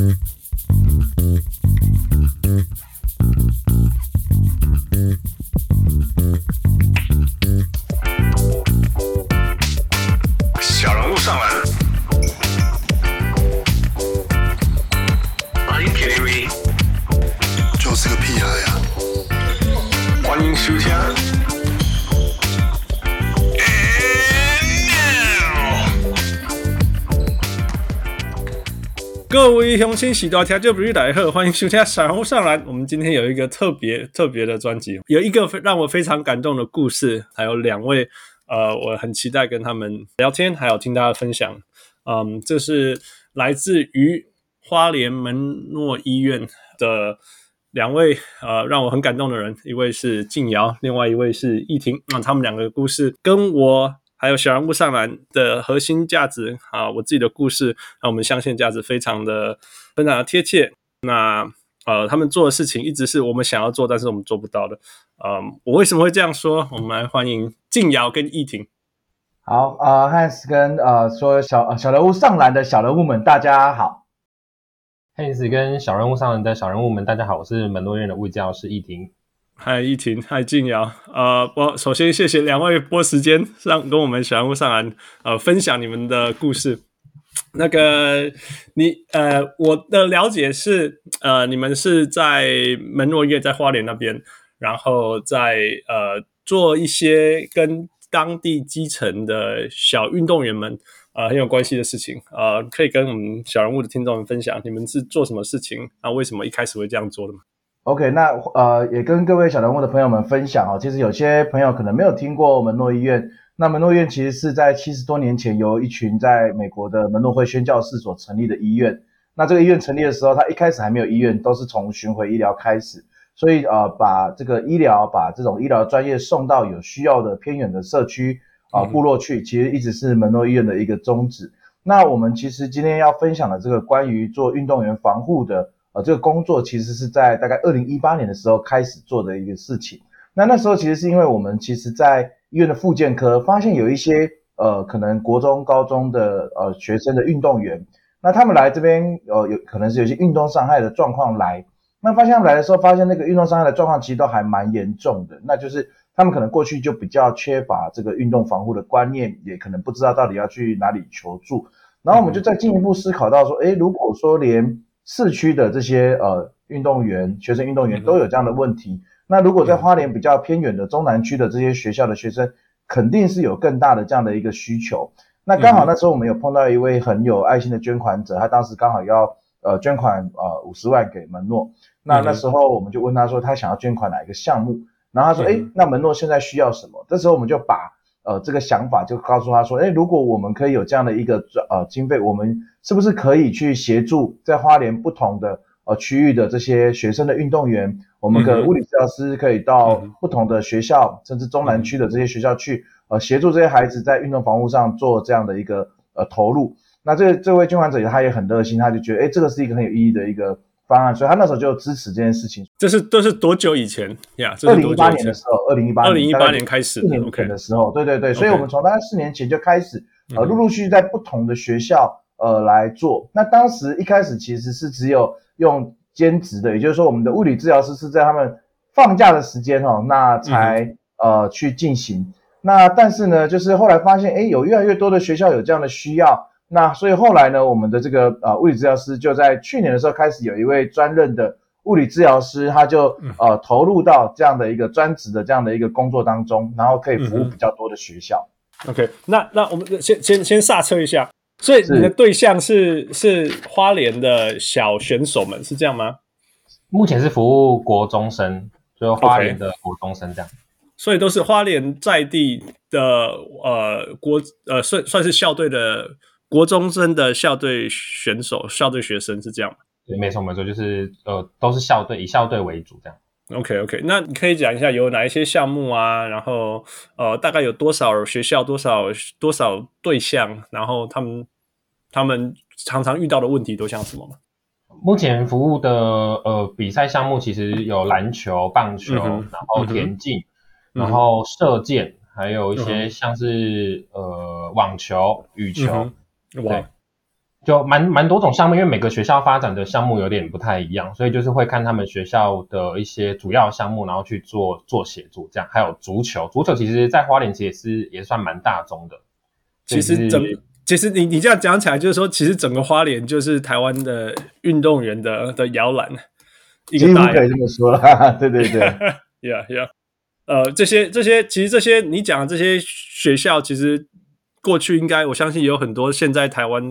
Mm-hmm. 各位乡亲，喜多听就不是来贺，欢迎收听小人物上篮。我们今天有一个特别特别的专辑，有一个让我非常感动的故事，还有两位呃，我很期待跟他们聊天，还有听大家分享。嗯，这是来自于花莲门诺医院的两位呃，让我很感动的人，一位是静瑶，另外一位是奕霆。那他们两个故事跟我。还有小人物上篮的核心价值啊，我自己的故事，让我们相信价值非常的非常的贴切。那呃，他们做的事情一直是我们想要做，但是我们做不到的。嗯、呃，我为什么会这样说？我们来欢迎静瑶跟逸婷。好啊、呃、Hans 跟呃说小小人物上篮的小人物们，大家好。Hans 跟小人物上篮的小人物们，大家好，我是门诺院的物理治疗师奕霆。嗨，奕霆，嗨，静瑶，呃，我首先谢谢两位拨时间让跟我们小人物上篮，呃，分享你们的故事。那个，你，呃，我的了解是，呃，你们是在门诺月在花莲那边，然后在呃做一些跟当地基层的小运动员们，呃，很有关系的事情，呃，可以跟我们小人物的听众们分享，你们是做什么事情？啊，为什么一开始会这样做的吗？OK，那呃也跟各位小人物的朋友们分享哦，其实有些朋友可能没有听过门诺医院。那门诺医院其实是在七十多年前由一群在美国的门诺会宣教士所成立的医院。那这个医院成立的时候，它一开始还没有医院，都是从巡回医疗开始。所以呃，把这个医疗，把这种医疗专业送到有需要的偏远的社区啊、呃、部落去，其实一直是门诺医院的一个宗旨。那我们其实今天要分享的这个关于做运动员防护的。呃，这个工作其实是在大概二零一八年的时候开始做的一个事情。那那时候其实是因为我们其实在医院的复健科发现有一些呃可能国中高中的呃学生的运动员，那他们来这边呃有可能是有些运动伤害的状况来，那发现他们来的时候发现那个运动伤害的状况其实都还蛮严重的，那就是他们可能过去就比较缺乏这个运动防护的观念，也可能不知道到底要去哪里求助。然后我们就再进一步思考到说，诶，如果说连市区的这些呃运动员、学生运动员都有这样的问题，嗯、那如果在花莲比较偏远的中南区的这些学校的学生，肯定是有更大的这样的一个需求。那刚好那时候我们有碰到一位很有爱心的捐款者，他当时刚好要呃捐款呃五十万给门诺。那那时候我们就问他说他想要捐款哪一个项目，然后他说诶，那门诺现在需要什么？这时候我们就把呃这个想法就告诉他说，哎，如果我们可以有这样的一个呃经费，我们是不是可以去协助在花莲不同的呃区域的这些学生的运动员？我们的物理治疗师可以到不同的学校，甚至中南区的这些学校去呃协助这些孩子在运动防护上做这样的一个呃投入。那这这位捐款者他也很热心，他就觉得哎这个是一个很有意义的一个方案，所以他那时候就支持这件事情。这是这是多久以前呀？二零一八年的时候，二零一八二零一八年开始，四年前的时候，对对对，所以我们从大概四年前就开始呃陆陆续续在不同的学校。呃，来做。那当时一开始其实是只有用兼职的，也就是说，我们的物理治疗师是在他们放假的时间哦，那才、嗯、呃去进行。那但是呢，就是后来发现，哎，有越来越多的学校有这样的需要。那所以后来呢，我们的这个呃物理治疗师就在去年的时候开始有一位专任的物理治疗师，他就呃投入到这样的一个专职的这样的一个工作当中，然后可以服务比较多的学校。嗯、OK，那那我们先先先刹车一下。所以你的对象是是，是花莲的小选手们，是这样吗？目前是服务国中生，就是花莲的国中生这样。Okay. 所以都是花莲在地的呃国呃算算是校队的国中生的校队选手、校队学生是这样吗？对，没错没错，就是呃都是校队以校队为主这样。OK OK，那你可以讲一下有哪一些项目啊？然后呃，大概有多少学校、多少多少对象？然后他们他们常常遇到的问题都像什么吗？目前服务的呃比赛项目其实有篮球、棒球，嗯、然后田径，嗯、然后射箭，嗯、还有一些像是、嗯、呃网球、羽球，嗯、哇，就蛮蛮多种项目，因为每个学校发展的项目有点不太一样，所以就是会看他们学校的一些主要项目，然后去做做协助这样。还有足球，足球其实在花莲其实也是也算蛮大宗的。其实整其实你你这样讲起来，就是说其实整个花莲就是台湾的运动员的的摇篮，一个大可以这么说了，对对对，Yeah Yeah，呃，这些这些其实这些你讲的这些学校其实。过去应该，我相信也有很多现在台湾，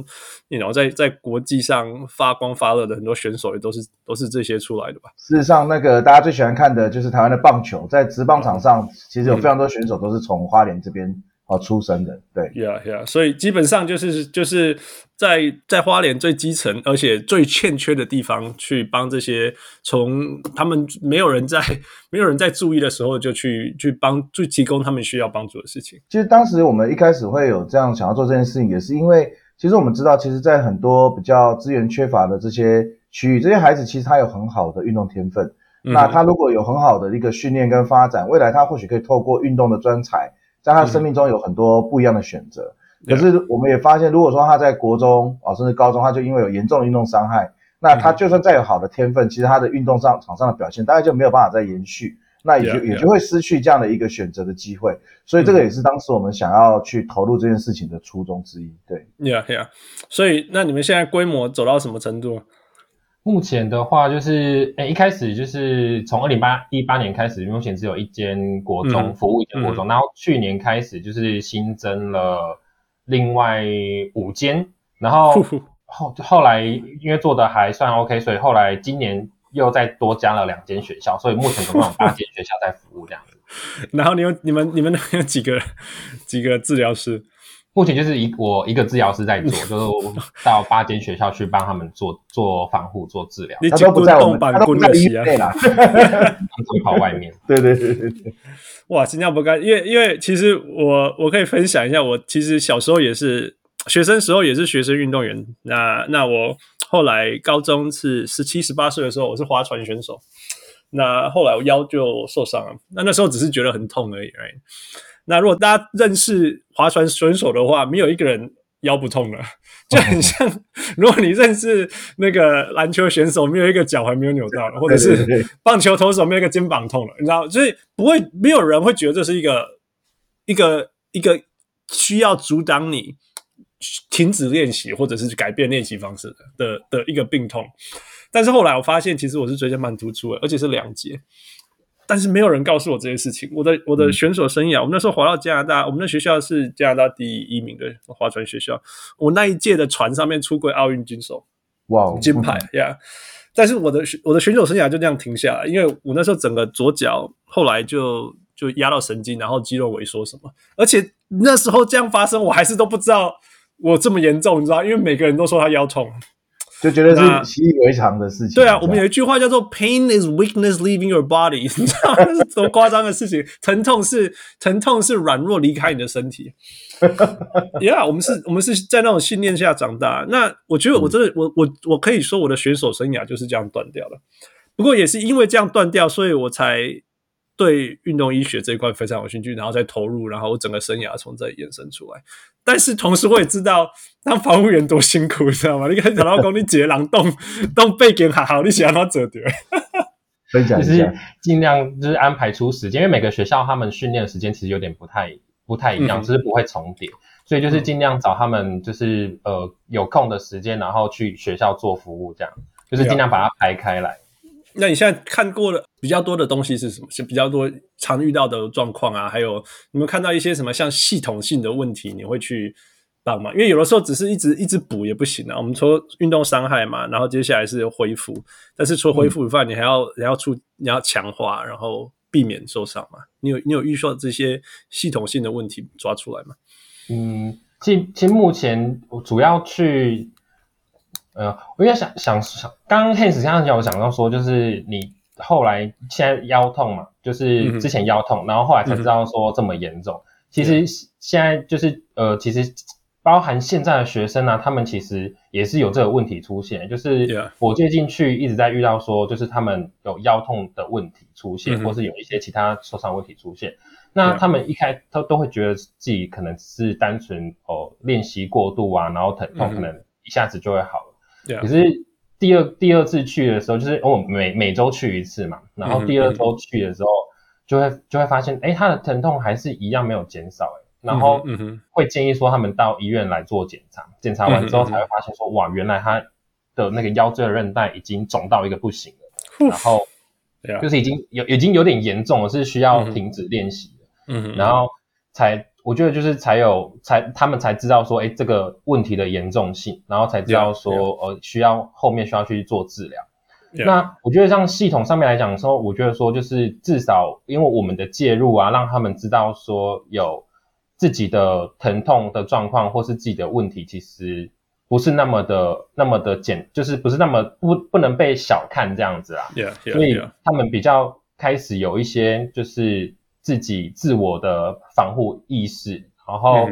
你 you know 在在国际上发光发热的很多选手，也都是都是这些出来的吧？事实上，那个大家最喜欢看的就是台湾的棒球，在职棒场上，其实有非常多选手都是从花莲这边。哦，出生的对，Yeah Yeah，所以基本上就是就是在在花莲最基层，而且最欠缺的地方，去帮这些从他们没有人在没有人在注意的时候，就去去帮去提供他们需要帮助的事情。其实当时我们一开始会有这样想要做这件事情，也是因为其实我们知道，其实，在很多比较资源缺乏的这些区域，这些孩子其实他有很好的运动天分。嗯、那他如果有很好的一个训练跟发展，未来他或许可以透过运动的专才。在他生命中有很多不一样的选择，嗯、可是我们也发现，如果说他在国中啊，甚至高中，他就因为有严重的运动伤害，那他就算再有好的天分，嗯、其实他的运动上场上的表现大概就没有办法再延续，那也就 yeah, 也就会失去这样的一个选择的机会。所以这个也是当时我们想要去投入这件事情的初衷之一。对，Yeah Yeah。所以那你们现在规模走到什么程度？目前的话，就是诶，一开始就是从二零八一八年开始，目前只有一间国中、嗯、服务一间国中，嗯、然后去年开始就是新增了另外五间，然后 后后来因为做的还算 OK，所以后来今年又再多加了两间学校，所以目前总共有八间学校在服务这样子。然后你有你们你们有几个几个治疗师？目前就是一我一个治疗师在做，就是我到八间学校去帮他们做做防护、做治疗。他都不在我们，他都不在医院内啦，都跑外面。对对对对对，哇，新加坡干，因为因为其实我我可以分享一下，我其实小时候也是学生时候也是学生运动员。那那我后来高中是十七十八岁的时候，我是划船选手。那后来我腰就受伤了，那那时候只是觉得很痛而已，right? 那如果大家认识划船选手的话，没有一个人腰不痛的，就很像如果你认识那个篮球选手，没有一个脚还没有扭到的，或者是棒球投手没有一个肩膀痛了，你知道，所以不会没有人会觉得这是一个一个一个需要阻挡你停止练习或者是改变练习方式的的的一个病痛。但是后来我发现，其实我是椎间盘突出的，而且是两节。但是没有人告诉我这些事情。我的我的选手生涯，嗯、我们那时候滑到加拿大，我们的学校是加拿大第一名的划船学校。我那一届的船上面出柜奥运金手，哇，金牌呀！但是我的我的选手生涯就这样停下来，因为我那时候整个左脚后来就就压到神经，然后肌肉萎缩什么。而且那时候这样发生，我还是都不知道我这么严重，你知道？因为每个人都说他腰痛。就觉得是习以为常的事情。对啊，我们有一句话叫做 “pain is weakness leaving your body”，你知道这是多夸张的事情？疼痛是疼痛是软弱离开你的身体。Yeah，我们是我们是在那种信念下长大。那我觉得我真的，我我我可以说我的选手生涯就是这样断掉了。不过也是因为这样断掉，所以我才。对运动医学这一块非常有兴趣，然后再投入，然后我整个生涯从这里延伸出来。但是同时我也知道当防护员多辛苦，你知道吗？你看，老公你接狼洞洞背景还好，你想让他折掉。分享一下，就是尽量就是安排出时间，因为每个学校他们训练的时间其实有点不太不太一样，嗯、只是不会重叠，所以就是尽量找他们就是呃有空的时间，然后去学校做服务，这样就是尽量把它排开来。那你现在看过的比较多的东西是什么？是比较多常遇到的状况啊？还有你们看到一些什么像系统性的问题，你会去帮吗？因为有的时候只是一直一直补也不行啊。我们说运动伤害嘛，然后接下来是恢复，但是除了恢复以外，你还要你要出你要强化，然后避免受伤嘛。你有你有预设这些系统性的问题抓出来吗？嗯，其其实目前我主要去。呃，我也想想想，刚刚 Hans 刚刚有讲到说，就是你后来现在腰痛嘛，就是之前腰痛，嗯、然后后来才知道说这么严重。嗯、其实现在就是呃，其实包含现在的学生呢、啊，他们其实也是有这个问题出现。就是我最近去一直在遇到说，就是他们有腰痛的问题出现，嗯、或是有一些其他受伤问题出现。那他们一开都都会觉得自己可能是单纯哦练习过度啊，然后疼痛可能。一下子就会好了。可是第二第二次去的时候，就是我每每周去一次嘛，然后第二周去的时候，就会、嗯、就会发现，哎，他的疼痛还是一样没有减少，哎，然后会建议说他们到医院来做检查，检查完之后才会发现说，哇，原来他的那个腰椎的韧带已经肿到一个不行了，然后就是已经有已经有点严重了，是需要停止练习的，嗯，然后才。我觉得就是才有才他们才知道说，哎，这个问题的严重性，然后才知道说，呃，需要后面需要去做治疗。Yeah. 那我觉得像系统上面来讲说，我觉得说就是至少因为我们的介入啊，让他们知道说有自己的疼痛的状况或是自己的问题，其实不是那么的那么的简，就是不是那么不不能被小看这样子啊。所以他们比较开始有一些就是。自己自我的防护意识，然后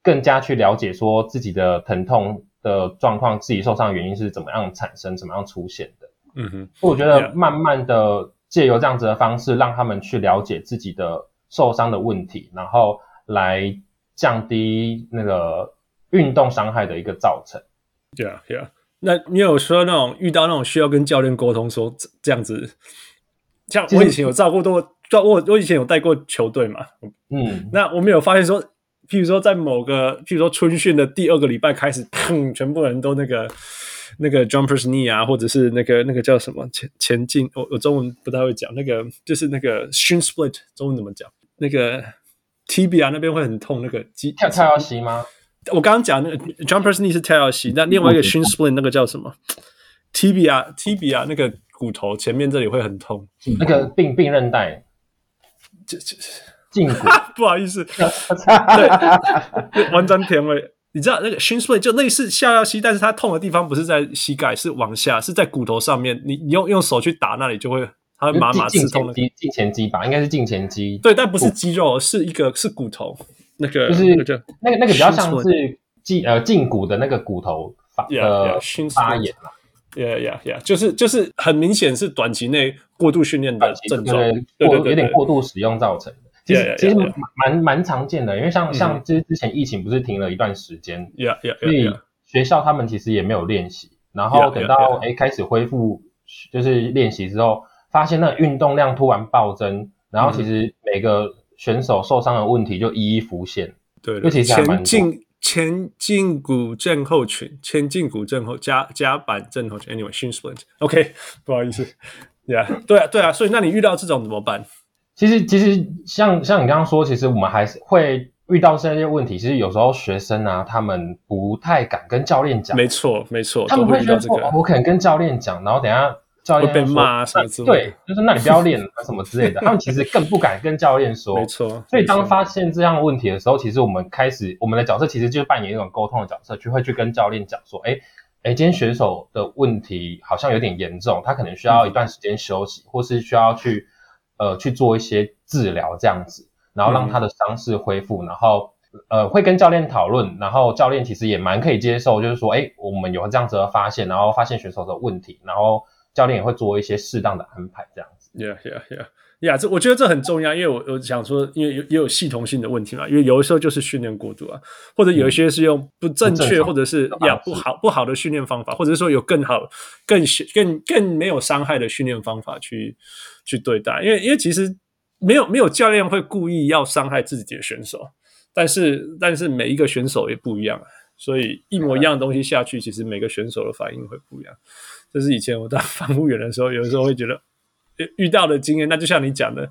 更加去了解说自己的疼痛的状况，自己受伤的原因是怎么样产生、怎么样出现的。嗯哼，我觉得慢慢的借由这样子的方式，让他们去了解自己的受伤的问题，然后来降低那个运动伤害的一个造成。对啊，对啊。那你有说那种遇到那种需要跟教练沟通说这样子，像我以前有照顾过。我我以前有带过球队嘛，嗯，那我们有发现说，譬如说在某个，譬如说春训的第二个礼拜开始，砰，全部人都那个那个 jumpers knee 啊，或者是那个那个叫什么前前进，我我中文不太会讲，那个就是那个 shin split，中文怎么讲？那个 tibia 那边会很痛，那个肌跳跳跃膝吗？我刚刚讲那个 jumpers knee 是跳跃膝，那另外一个 shin split 那个叫什么？tibia tibia 那个骨头前面这里会很痛，那个病病韧带。这这胫骨，不好意思，对，完全甜味。你知道那个 shin splint 就类似下腰膝，但是它痛的地方不是在膝盖，是往下，是在骨头上面。你你用用手去打那里，就会它会麻麻刺痛的。胫前肌吧，应该是胫前肌。对，但不是肌肉，是一个是骨头。那个就是那个那个那个比较像是胫呃胫骨的那个骨头发呃发炎了。Yeah, yeah, yeah，就是就是很明显是短期内过度训练的症状，对对对，有点过度使用造成的。其实其实蛮蛮常见的，因为像像之之前疫情不是停了一段时间，Yeah, yeah，所以学校他们其实也没有练习，然后等到哎开始恢复就是练习之后，发现那运动量突然暴增，然后其实每个选手受伤的问题就一一浮现，对，尤其是蛮多。前胫骨症候群，前胫骨症候加加板症候群，anyway，shin splint，OK，不好意思，Yeah，对啊，对啊，所以那你遇到这种怎么办？其实，其实像像你刚刚说，其实我们还是会遇到这些问题。其实有时候学生啊，他们不太敢跟教练讲，没错，没错，他们会觉得说，这个哦，我可能跟教练讲，然后等下。教练会被骂什么之类的，对，就是那你不要练什么之类的。他们其实更不敢跟教练说，没错。所以当发现这样的问题的时候，其实我们开始，我们的角色其实就是扮演一种沟通的角色，就会去跟教练讲说，哎，哎，今天选手的问题好像有点严重，他可能需要一段时间休息，嗯、或是需要去呃去做一些治疗这样子，然后让他的伤势恢复，嗯、然后呃会跟教练讨论，然后教练其实也蛮可以接受，就是说，哎，我们有这样子的发现，然后发现选手的问题，然后。教练也会做一些适当的安排，这样子。Yeah, yeah, yeah, yeah. 这我觉得这很重要，因为我我想说，因为有也有系统性的问题嘛。因为有的时候就是训练过度啊，或者有一些是用不正确，或者是呀不好不好的训练方法，或者是说有更好、更更更没有伤害的训练方法去去对待。因为因为其实没有没有教练会故意要伤害自己的选手，但是但是每一个选手也不一样，所以一模一样的东西下去，其实每个选手的反应会不一样。这是以前我当防护员的时候，有的时候会觉得遇到的经验。那就像你讲的，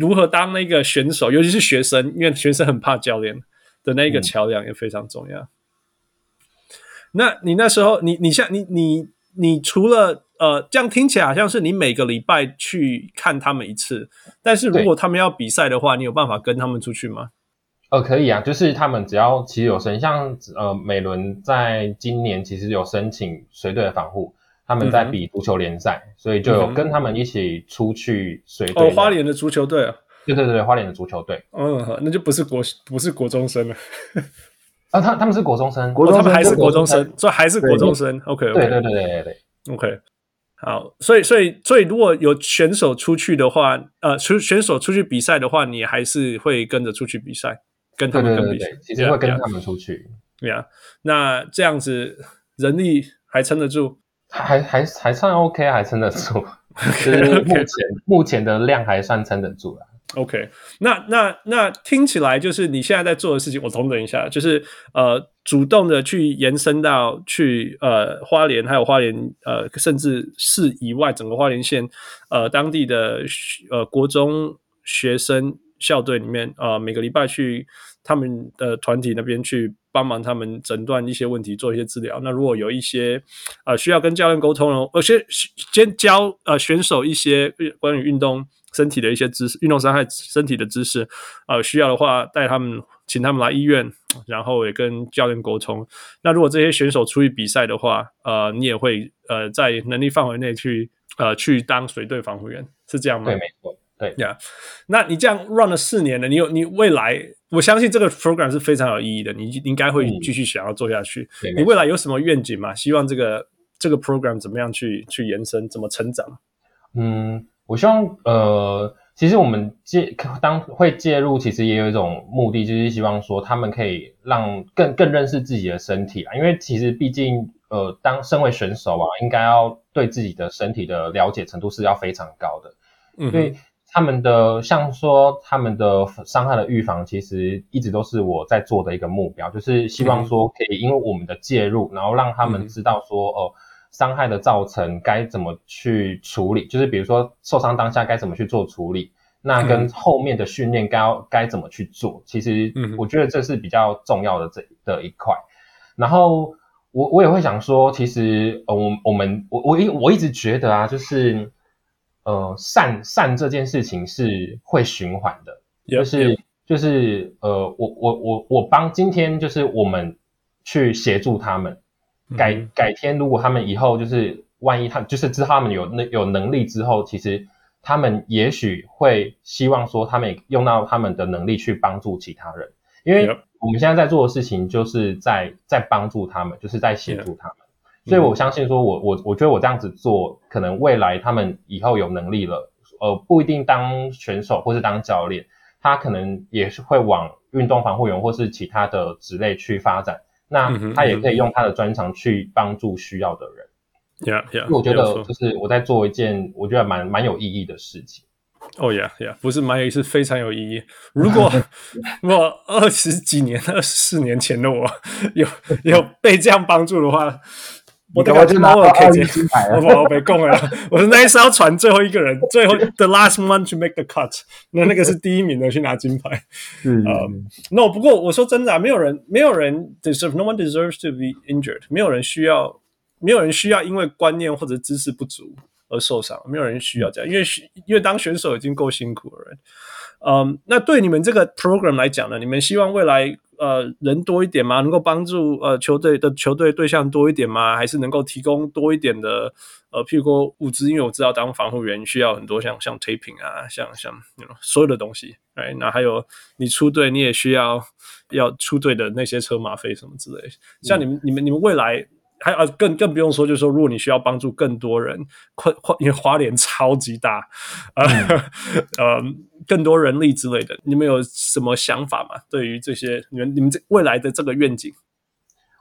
如何当那个选手，尤其是学生，因为学生很怕教练的那一个桥梁也非常重要。嗯、那你那时候，你你像你你你除了呃，这样听起来好像是你每个礼拜去看他们一次，但是如果他们要比赛的话，你有办法跟他们出去吗？呃，可以啊，就是他们只要其实有申，像呃美伦在今年其实有申请随队的防护。他们在比足球联赛，嗯、所以就有跟他们一起出去随队。哦，花莲的足球队啊，对对对，花莲的足球队。嗯，那就不是国不是国中生了。啊，他他们是国中生，国中生、哦、他们还是国中生，所以还是国中生。OK OK，对对对对对 OK。好，所以所以所以如果有选手出去的话，呃，出选手出去比赛的话，你还是会跟着出去比赛，跟他们跟比赛，其实会跟他们出去。对啊，那这样子。人力还撑得住？还还还算 OK，还撑得住。就是目前目前的量还算撑得住了。OK，那那那听起来就是你现在在做的事情，我同等一下，就是呃，主动的去延伸到去呃花莲，还有花莲呃，甚至市以外整个花莲县呃当地的呃国中学生校队里面，呃每个礼拜去他们的团体那边去帮忙他们诊断一些问题，做一些治疗。那如果有一些呃需要跟教练沟通呢，我先先教呃选手一些关于运动。身体的一些知识，运动伤害身体的知识，呃，需要的话带他们，请他们来医院，然后也跟教练沟通。那如果这些选手出去比赛的话，呃，你也会呃在能力范围内去呃去当随队防护员，是这样吗？对，没错，对呀。Yeah. 那你这样 run 了四年了，你有你未来，我相信这个 program 是非常有意义的，你应该会继续想要做下去。嗯、你未来有什么愿景吗？希望这个这个 program 怎么样去去延伸，怎么成长？嗯。我希望，呃，其实我们介当会介入，其实也有一种目的，就是希望说他们可以让更更认识自己的身体啊，因为其实毕竟，呃，当身为选手啊，应该要对自己的身体的了解程度是要非常高的。嗯，所以他们的像说他们的伤害的预防，其实一直都是我在做的一个目标，就是希望说可以因为我们的介入，然后让他们知道说，哦。伤害的造成该怎么去处理？就是比如说受伤当下该怎么去做处理？那跟后面的训练该要该怎么去做？其实，我觉得这是比较重要的这的一块。然后我我也会想说，其实呃，我我们我我一我一直觉得啊，就是呃，善善这件事情是会循环的，就是就是呃，我我我我帮今天就是我们去协助他们。改改天，如果他们以后就是万一他就是知道他们有那有能力之后，其实他们也许会希望说，他们也用到他们的能力去帮助其他人，因为我们现在在做的事情就是在在帮助他们，就是在协助他们，所以我相信说我我我觉得我这样子做，可能未来他们以后有能力了，呃，不一定当选手或是当教练，他可能也是会往运动防护员或是其他的职类去发展。那他也可以用他的专长去帮助需要的人。Yeah, yeah. 我觉得就是我在做一件我觉得蛮蛮有意义的事情。哦，yeah, yeah. 不是蛮有意思，非常有意义。如果 我二十几年、二十四年前的我 有有被这样帮助的话。我等下就拿我的奥运金牌了，我被供了。我是那一艘船最后一个人，最后 the last one to make the cut。那那个是第一名的去拿金牌。嗯，那、um, no, 不过我说真的啊，没有人，没有人 deserve，no one deserves to be injured。没有人需要，没有人需要因为观念或者知识不足而受伤。没有人需要这样，因为因为当选手已经够辛苦了。嗯，um, 那对你们这个 program 来讲呢，你们希望未来？呃，人多一点吗？能够帮助呃球队的球队对象多一点吗？还是能够提供多一点的呃，譬如说物资？因为我知道当防护员需要很多像像 taping 啊，像像 you know, 所有的东西，哎，那还有你出队你也需要要出队的那些车马费什么之类。像你们、你们你们未来。还有更更不用说，就是说，如果你需要帮助更多人，花花因为花莲超级大，呃、嗯、呃，更多人力之类的，你们有什么想法吗？对于这些你们你们这未来的这个愿景，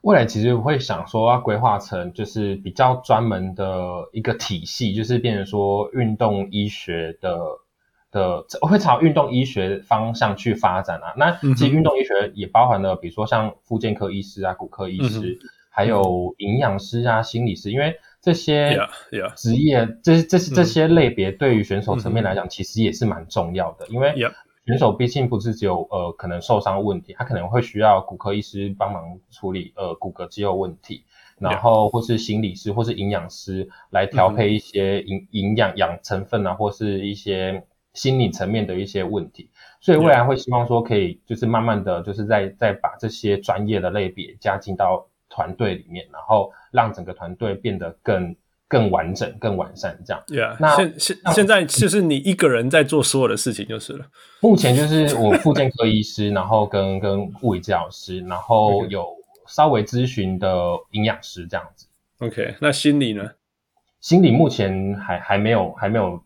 未来其实我会想说要规划成就是比较专门的一个体系，就是变成说运动医学的的会朝运动医学方向去发展啊。那其实运动医学也包含了，比如说像复健科医师啊、骨科医师。嗯还有营养师啊、心理师，因为这些职业，这这这些类别对于选手层面来讲，其实也是蛮重要的。因为选手毕竟不是只有呃可能受伤问题，他可能会需要骨科医师帮忙处理呃骨骼肌肉问题，然后或是心理师或是营养师来调配一些营营养养成分啊，或是一些心理层面的一些问题。所以未来会希望说可以就是慢慢的就是再再把这些专业的类别加进到。团队里面，然后让整个团队变得更更完整、更完善，这样。Yeah, 那现现现在就是你一个人在做所有的事情就是了。目前就是我复健科医师，然后跟跟物理治疗师，然后有稍微咨询的营养师这样子。OK，那心理呢？心理目前还还没有还没有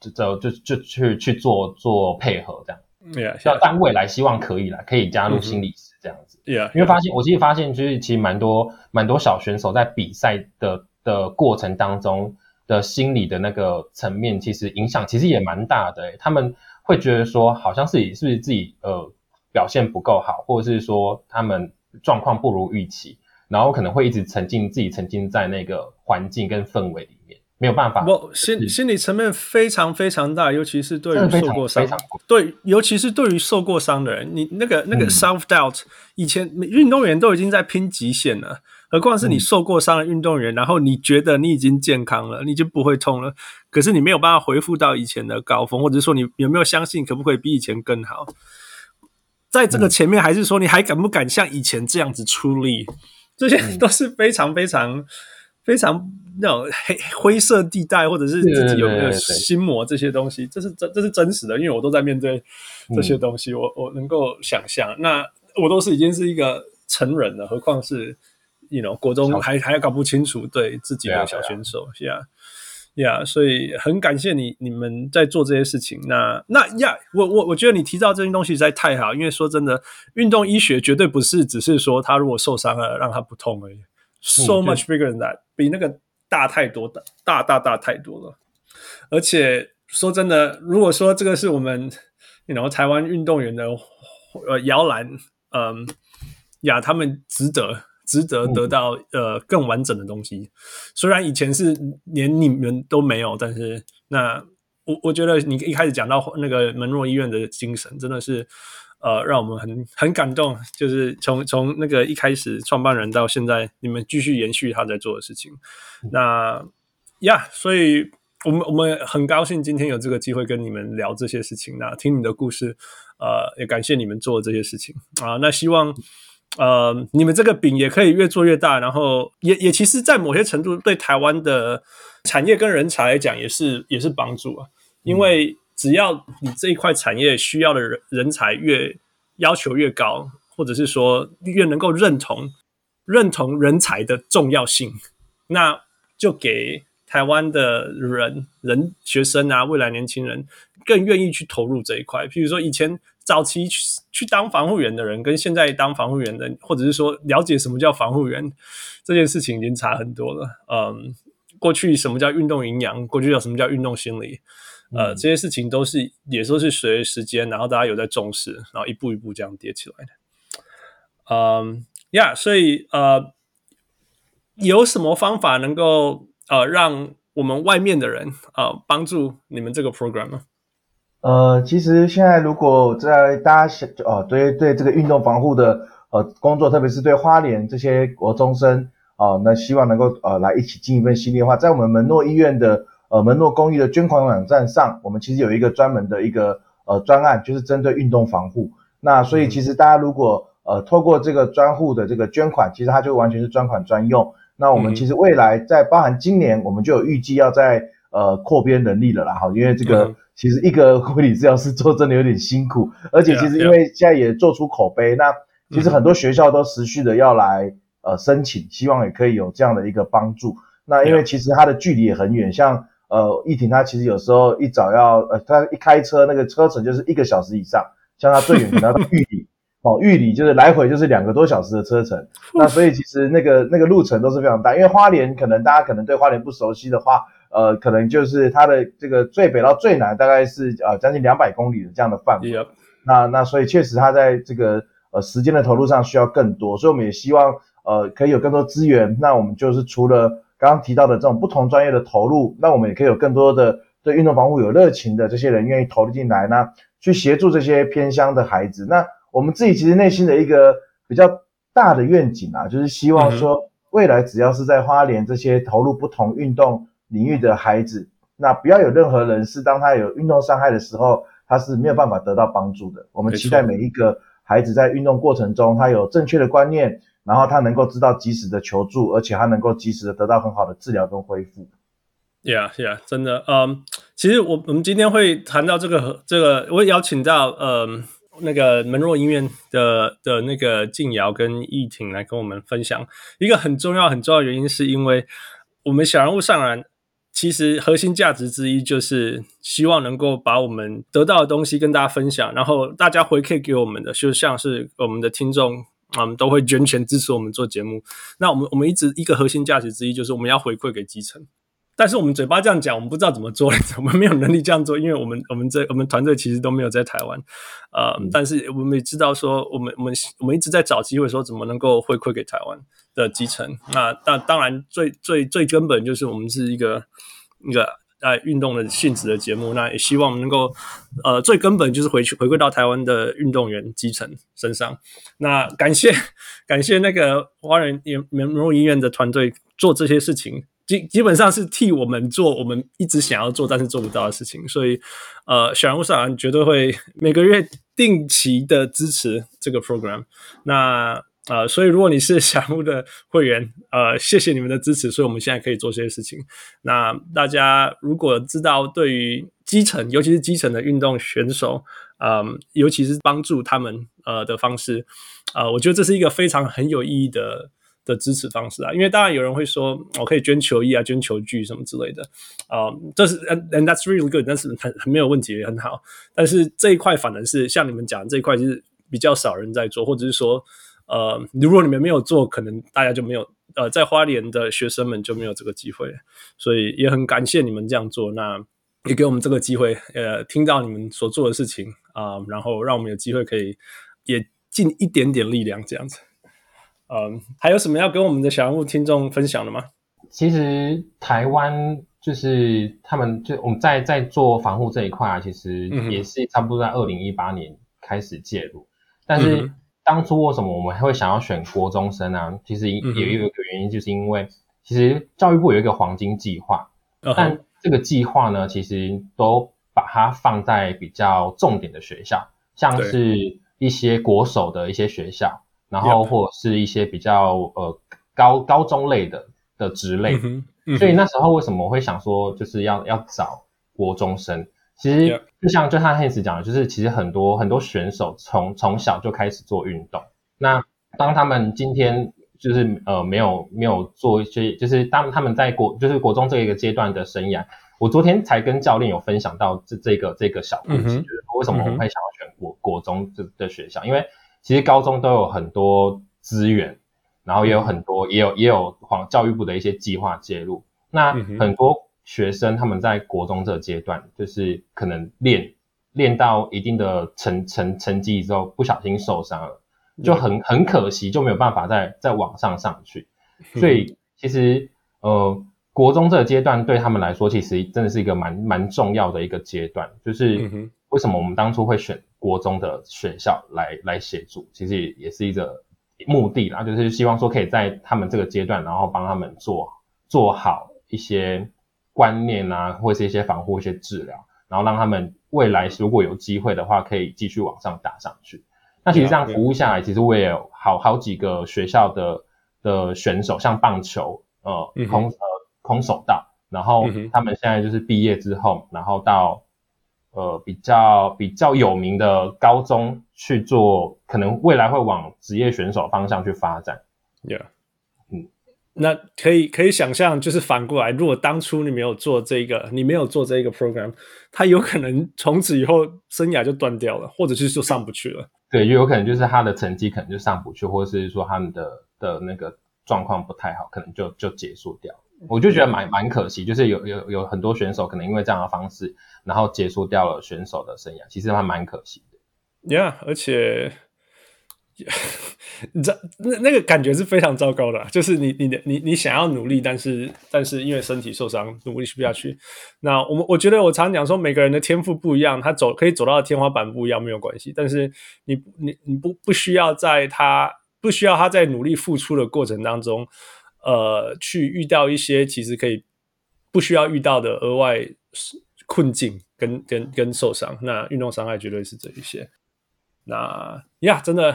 就就就就去去做做配合这样。Yeah, 要但未来希望可以了，可以加入心理师。这样子。Yeah, 因为发现我其实发现，就是其实蛮多蛮多小选手在比赛的的过程当中的心理的那个层面，其实影响其实也蛮大的。他们会觉得说，好像自己是不是自己呃表现不够好，或者是说他们状况不如预期，然后可能会一直沉浸自己沉浸在那个环境跟氛围里面。没有办法，我心心理层面非常非常大，尤其是对于受过伤，对，尤其是对于受过伤的人，你那个那个 self doubt，、嗯、以前运动员都已经在拼极限了，何况是你受过伤的运动员，嗯、然后你觉得你已经健康了，你就不会痛了，可是你没有办法恢复到以前的高峰，或者说你有没有相信可不可以比以前更好？在这个前面，还是说你还敢不敢像以前这样子出力？这些都是非常非常。非常那种黑灰色地带，或者是自己有没有心魔这些东西，这是真这是真实的，因为我都在面对这些东西，嗯、我我能够想象。那我都是已经是一个成人了，何况是，you know，国中还还要搞不清楚对自己的小选手，是啊，呀，所以很感谢你你们在做这些事情。那那呀，我我我觉得你提到这些东西实在太好，因为说真的，运动医学绝对不是只是说他如果受伤了让他不痛而已。So much bigger than that，比那个大太多，大大大大太多了。而且说真的，如果说这个是我们，you know，台湾运动员的呃摇篮，嗯呀，他们值得值得得到呃更完整的东西。虽然以前是连你们都没有，但是那我我觉得你一开始讲到那个门诺医院的精神，真的是。呃，让我们很很感动，就是从从那个一开始创办人到现在，你们继续延续他在做的事情。那呀，所以我们我们很高兴今天有这个机会跟你们聊这些事情，那听你的故事，呃，也感谢你们做的这些事情啊。那希望呃你们这个饼也可以越做越大，然后也也其实，在某些程度对台湾的产业跟人才来讲，也是也是帮助啊，因为。只要你这一块产业需要的人人才越要求越高，或者是说越能够认同认同人才的重要性，那就给台湾的人人学生啊，未来年轻人更愿意去投入这一块。譬如说，以前早期去去当防护员的人，跟现在当防护员的，或者是说了解什么叫防护员这件事情，已经差很多了。嗯，过去什么叫运动营养？过去叫什么叫运动心理？呃，这些事情都是也都是随着时间，然后大家有在重视，然后一步一步这样叠起来的。嗯，呀，所以呃，有什么方法能够呃让我们外面的人呃帮助你们这个 program 吗？呃，其实现在如果在大家想哦，对对这个运动防护的呃工作，特别是对花莲这些国中生啊、呃，那希望能够呃来一起尽一份心力的话，在我们门诺医院的。呃，门诺公益的捐款网站上，我们其实有一个专门的一个呃专案，就是针对运动防护。那所以其实大家如果呃透过这个专户的这个捐款，其实它就完全是专款专用。那我们其实未来在包含今年，我们就有预计要在呃扩编能力了啦，哈，因为这个 其实一个护理治疗师做真的有点辛苦，而且其实因为现在也做出口碑，那其实很多学校都持续的要来呃申请，希望也可以有这样的一个帮助。那因为其实它的距离也很远，像。呃，奕霆他其实有时候一早要，呃，他一开车那个车程就是一个小时以上，像他最远可能要到玉里，哦，玉里就是来回就是两个多小时的车程，那所以其实那个那个路程都是非常大，因为花莲可能大家可能对花莲不熟悉的话，呃，可能就是它的这个最北到最南大概是呃将近两百公里的这样的范围，Yep. 那那所以确实它在这个呃时间的投入上需要更多，所以我们也希望呃可以有更多资源，那我们就是除了。刚刚提到的这种不同专业的投入，那我们也可以有更多的对运动防护有热情的这些人愿意投入进来呢，去协助这些偏乡的孩子。那我们自己其实内心的一个比较大的愿景啊，就是希望说未来只要是在花莲这些投入不同运动领域的孩子，那不要有任何人是当他有运动伤害的时候，他是没有办法得到帮助的。我们期待每一个孩子在运动过程中，他有正确的观念。然后他能够知道及时的求助，而且他能够及时的得到很好的治疗跟恢复。Yeah, yeah，真的，嗯，其实我我们今天会谈到这个这个，我也邀请到嗯那个门若医院的的那个静瑶跟奕霆来跟我们分享一个很重要很重要的原因，是因为我们小人物上篮。其实核心价值之一就是希望能够把我们得到的东西跟大家分享，然后大家回馈给我们的，就像是我们的听众嗯，都会捐钱支持我们做节目。那我们我们一直一个核心价值之一就是我们要回馈给基层。但是我们嘴巴这样讲，我们不知道怎么做，我们没有能力这样做，因为我们我们这我们团队其实都没有在台湾，呃，但是我们也知道说，我们我们我们一直在找机会，说怎么能够回馈给台湾的基层。那那当然最最最根本就是我们是一个一个呃运动的性质的节目，那也希望能够呃最根本就是回去回归到台湾的运动员基层身上。那感谢 感谢那个花莲门诺医院的团队做这些事情。基基本上是替我们做我们一直想要做但是做不到的事情，所以呃，小人物上绝对会每个月定期的支持这个 program。那呃，所以如果你是 小屋的会员，呃，谢谢你们的支持，所以我们现在可以做这些事情。那大家如果知道对于基层，尤其是基层的运动选手，呃，尤其是帮助他们呃的方式，呃，我觉得这是一个非常很有意义的。的支持方式啊，因为当然有人会说，我可以捐球衣啊，捐球具什么之类的，呃，这是 and that's really good，但是很很没有问题，也很好。但是这一块反而是像你们讲这一块，就是比较少人在做，或者是说，呃，如果你们没有做，可能大家就没有，呃，在花莲的学生们就没有这个机会。所以也很感谢你们这样做，那也给我们这个机会，呃，听到你们所做的事情啊、呃，然后让我们有机会可以也尽一点点力量，这样子。嗯，还有什么要跟我们的小人物听众分享的吗？其实台湾就是他们就我们在在做防护这一块啊，其实也是差不多在二零一八年开始介入。嗯、但是当初为什么我们会想要选国中生呢、啊？其实也有一个原因，就是因为其实教育部有一个黄金计划，嗯、但这个计划呢，其实都把它放在比较重点的学校，像是一些国手的一些学校。然后或者是一些比较呃高高中类的的职类，所以那时候为什么我会想说就是要要找国中生？其实就像就像 Hans 讲的，就是其实很多很多选手从从小就开始做运动，那当他们今天就是呃没有没有做一些，就是当他们在国就是国中这一个阶段的生涯，我昨天才跟教练有分享到这这个这个小故事，嗯、就是为什么我们会想要选国国中这的学校，因为。其实高中都有很多资源，然后也有很多，也有也有黄教育部的一些计划介入。那很多学生他们在国中这个阶段，就是可能练练到一定的成成成绩之后，不小心受伤了，就很很可惜，就没有办法再再往上上去。所以其实呃，国中这个阶段对他们来说，其实真的是一个蛮蛮重要的一个阶段，就是。为什么我们当初会选国中的学校来来协助？其实也是一个目的啦，就是希望说可以在他们这个阶段，然后帮他们做做好一些观念啊，或是一些防护、一些治疗，然后让他们未来如果有机会的话，可以继续往上打上去。那其实这样服务下来，其实我也有好好几个学校的的选手，像棒球、呃空呃空手道，然后他们现在就是毕业之后，然后到。呃，比较比较有名的高中去做，可能未来会往职业选手方向去发展。Yeah，嗯，那可以可以想象，就是反过来，如果当初你没有做这个，你没有做这个 program，他有可能从此以后生涯就断掉了，或者是就上不去了。对，就有可能就是他的成绩可能就上不去，或者是说他们的的那个状况不太好，可能就就结束掉。我就觉得蛮蛮可惜，就是有有有很多选手可能因为这样的方式，然后结束掉了选手的生涯，其实还蛮可惜的。Yeah，而且，你知道那那个感觉是非常糟糕的，就是你你的你你想要努力，但是但是因为身体受伤，努力不下去。那我们我觉得我常讲说，每个人的天赋不一样，他走可以走到的天花板不一样没有关系，但是你你你不不需要在他不需要他在努力付出的过程当中。呃，去遇到一些其实可以不需要遇到的额外困境跟跟跟受伤，那运动伤害绝对是这一些。那呀，真的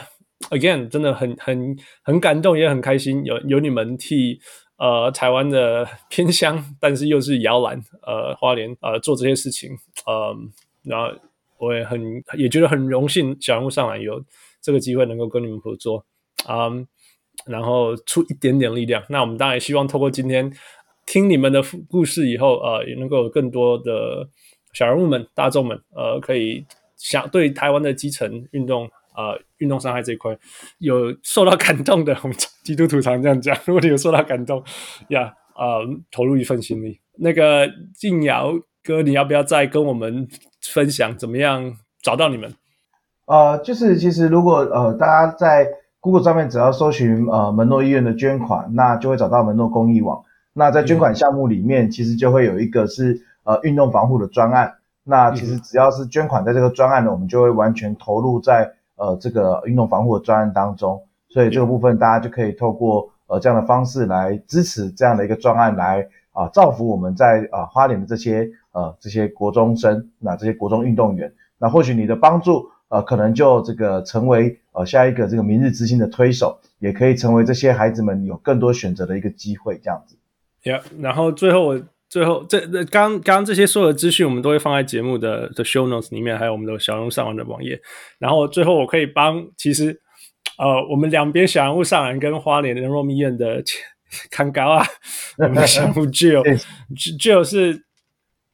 ，again，真的很很很感动，也很开心，有有你们替呃台湾的偏乡，但是又是摇篮呃花莲呃做这些事情，呃，然后我也很也觉得很荣幸，小人物上来有这个机会能够跟你们合作，嗯。然后出一点点力量，那我们当然也希望透过今天听你们的故事以后，呃，也能够有更多的小人物们、大众们，呃，可以想对台湾的基层运动呃运动伤害这一块有受到感动的，我们基督徒常这样讲，如果你有受到感动，呀，呃，投入一份心力。那个靖瑶哥，你要不要再跟我们分享怎么样找到你们？呃，就是其实如果呃大家在 Google 上面只要搜寻呃门诺医院的捐款，那就会找到门诺公益网。那在捐款项目里面，其实就会有一个是呃运动防护的专案。那其实只要是捐款在这个专案呢，我们就会完全投入在呃这个运动防护的专案当中。所以这个部分大家就可以透过呃这样的方式来支持这样的一个专案来啊、呃、造福我们在啊、呃、花莲的这些呃这些国中生，那这些国中运动员。那或许你的帮助。呃，可能就这个成为呃下一个这个明日之星的推手，也可以成为这些孩子们有更多选择的一个机会，这样子。Yeah，然后最后我最后这这刚刚刚这些所有的资讯，我们都会放在节目的的 show notes 里面，还有我们的小人物上篮的网页。然后最后我可以帮，其实呃我们两边小人物上篮跟花莲人若医院的看 高啊，我们的小人物 Jill，Jill 是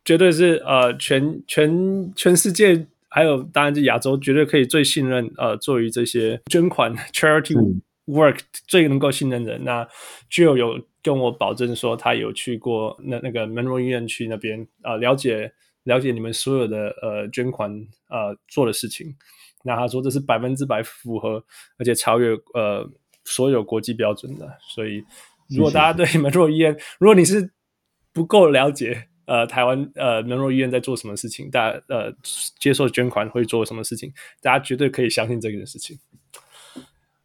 绝对是呃全全全世界。还有，当然，是亚洲绝对可以最信任，呃，做于这些捐款 charity work 最能够信任的人。那 Jill 有跟我保证说，他有去过那那个门罗医院去那边，呃，了解了解你们所有的呃捐款呃做的事情。那他说这是百分之百符合，而且超越呃所有国际标准的。所以，如果大家对门罗医院，如果你是不够了解。呃，台湾呃，门罗医院在做什么事情？大家呃，接受捐款会做什么事情？大家绝对可以相信这件事情。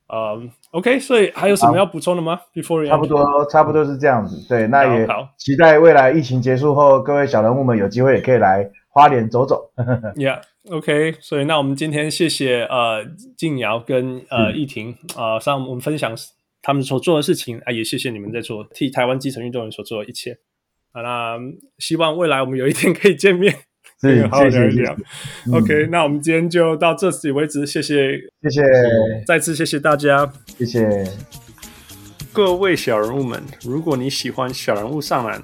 呃，OK，所以还有什么要补充的吗？Before 差不多，差不多是这样子。对，那也期待未来疫情结束后，各位小人物们有机会也可以来花莲走走。Yeah，OK，所以那我们今天谢谢呃静瑶跟呃奕霆啊，上、呃、我们分享他们所做的事情啊，也谢谢你们在做替台湾基层运动员所做的一切。好，那希望未来我们有一天可以见面，对，好好聊一聊。OK，那我们今天就到这里为止，谢谢，谢谢，再次谢谢大家，谢谢各位小人物们。如果你喜欢小人物上篮，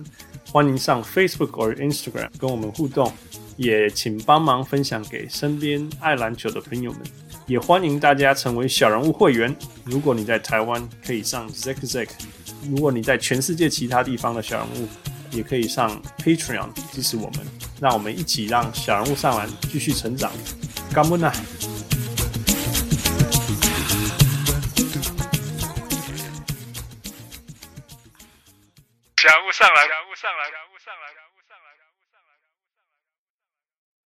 欢迎上 Facebook 或 Instagram 跟我们互动，也请帮忙分享给身边爱篮球的朋友们。也欢迎大家成为小人物会员。如果你在台湾，可以上 Zack Zack；如果你在全世界其他地方的小人物，也可以上 Patreon 支持我们，让我们一起让小人物上完继续成长。干杯呐！小人物上来，小人物上来。